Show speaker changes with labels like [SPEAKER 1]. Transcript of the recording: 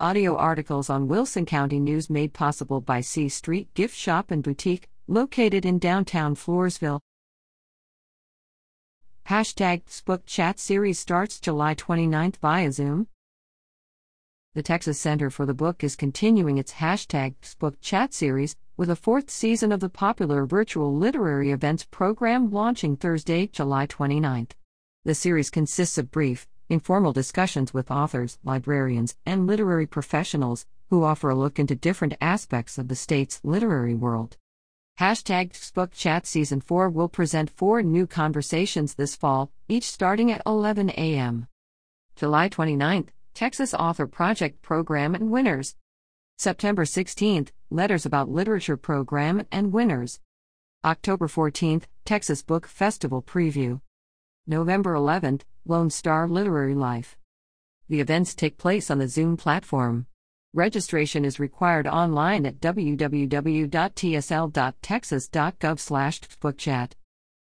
[SPEAKER 1] Audio articles on Wilson County News made possible by C Street Gift Shop and Boutique, located in downtown Floresville. Hashtag Book Chat series starts July 29th via Zoom. The Texas Center for the Book is continuing its hashtag Book Chat series with a fourth season of the popular virtual literary events program launching Thursday, July 29th. The series consists of brief, informal discussions with authors, librarians, and literary professionals who offer a look into different aspects of the state's literary world. Hashtag Book Chat Season 4 will present four new conversations this fall, each starting at 11 a.m. July 29th, Texas Author Project Program and Winners. September 16th, Letters About Literature Program and Winners. October 14th, Texas Book Festival Preview. November 11th, Lone Star Literary Life. The events take place on the Zoom platform. Registration is required online at www.tsl.texas.gov/bookchat.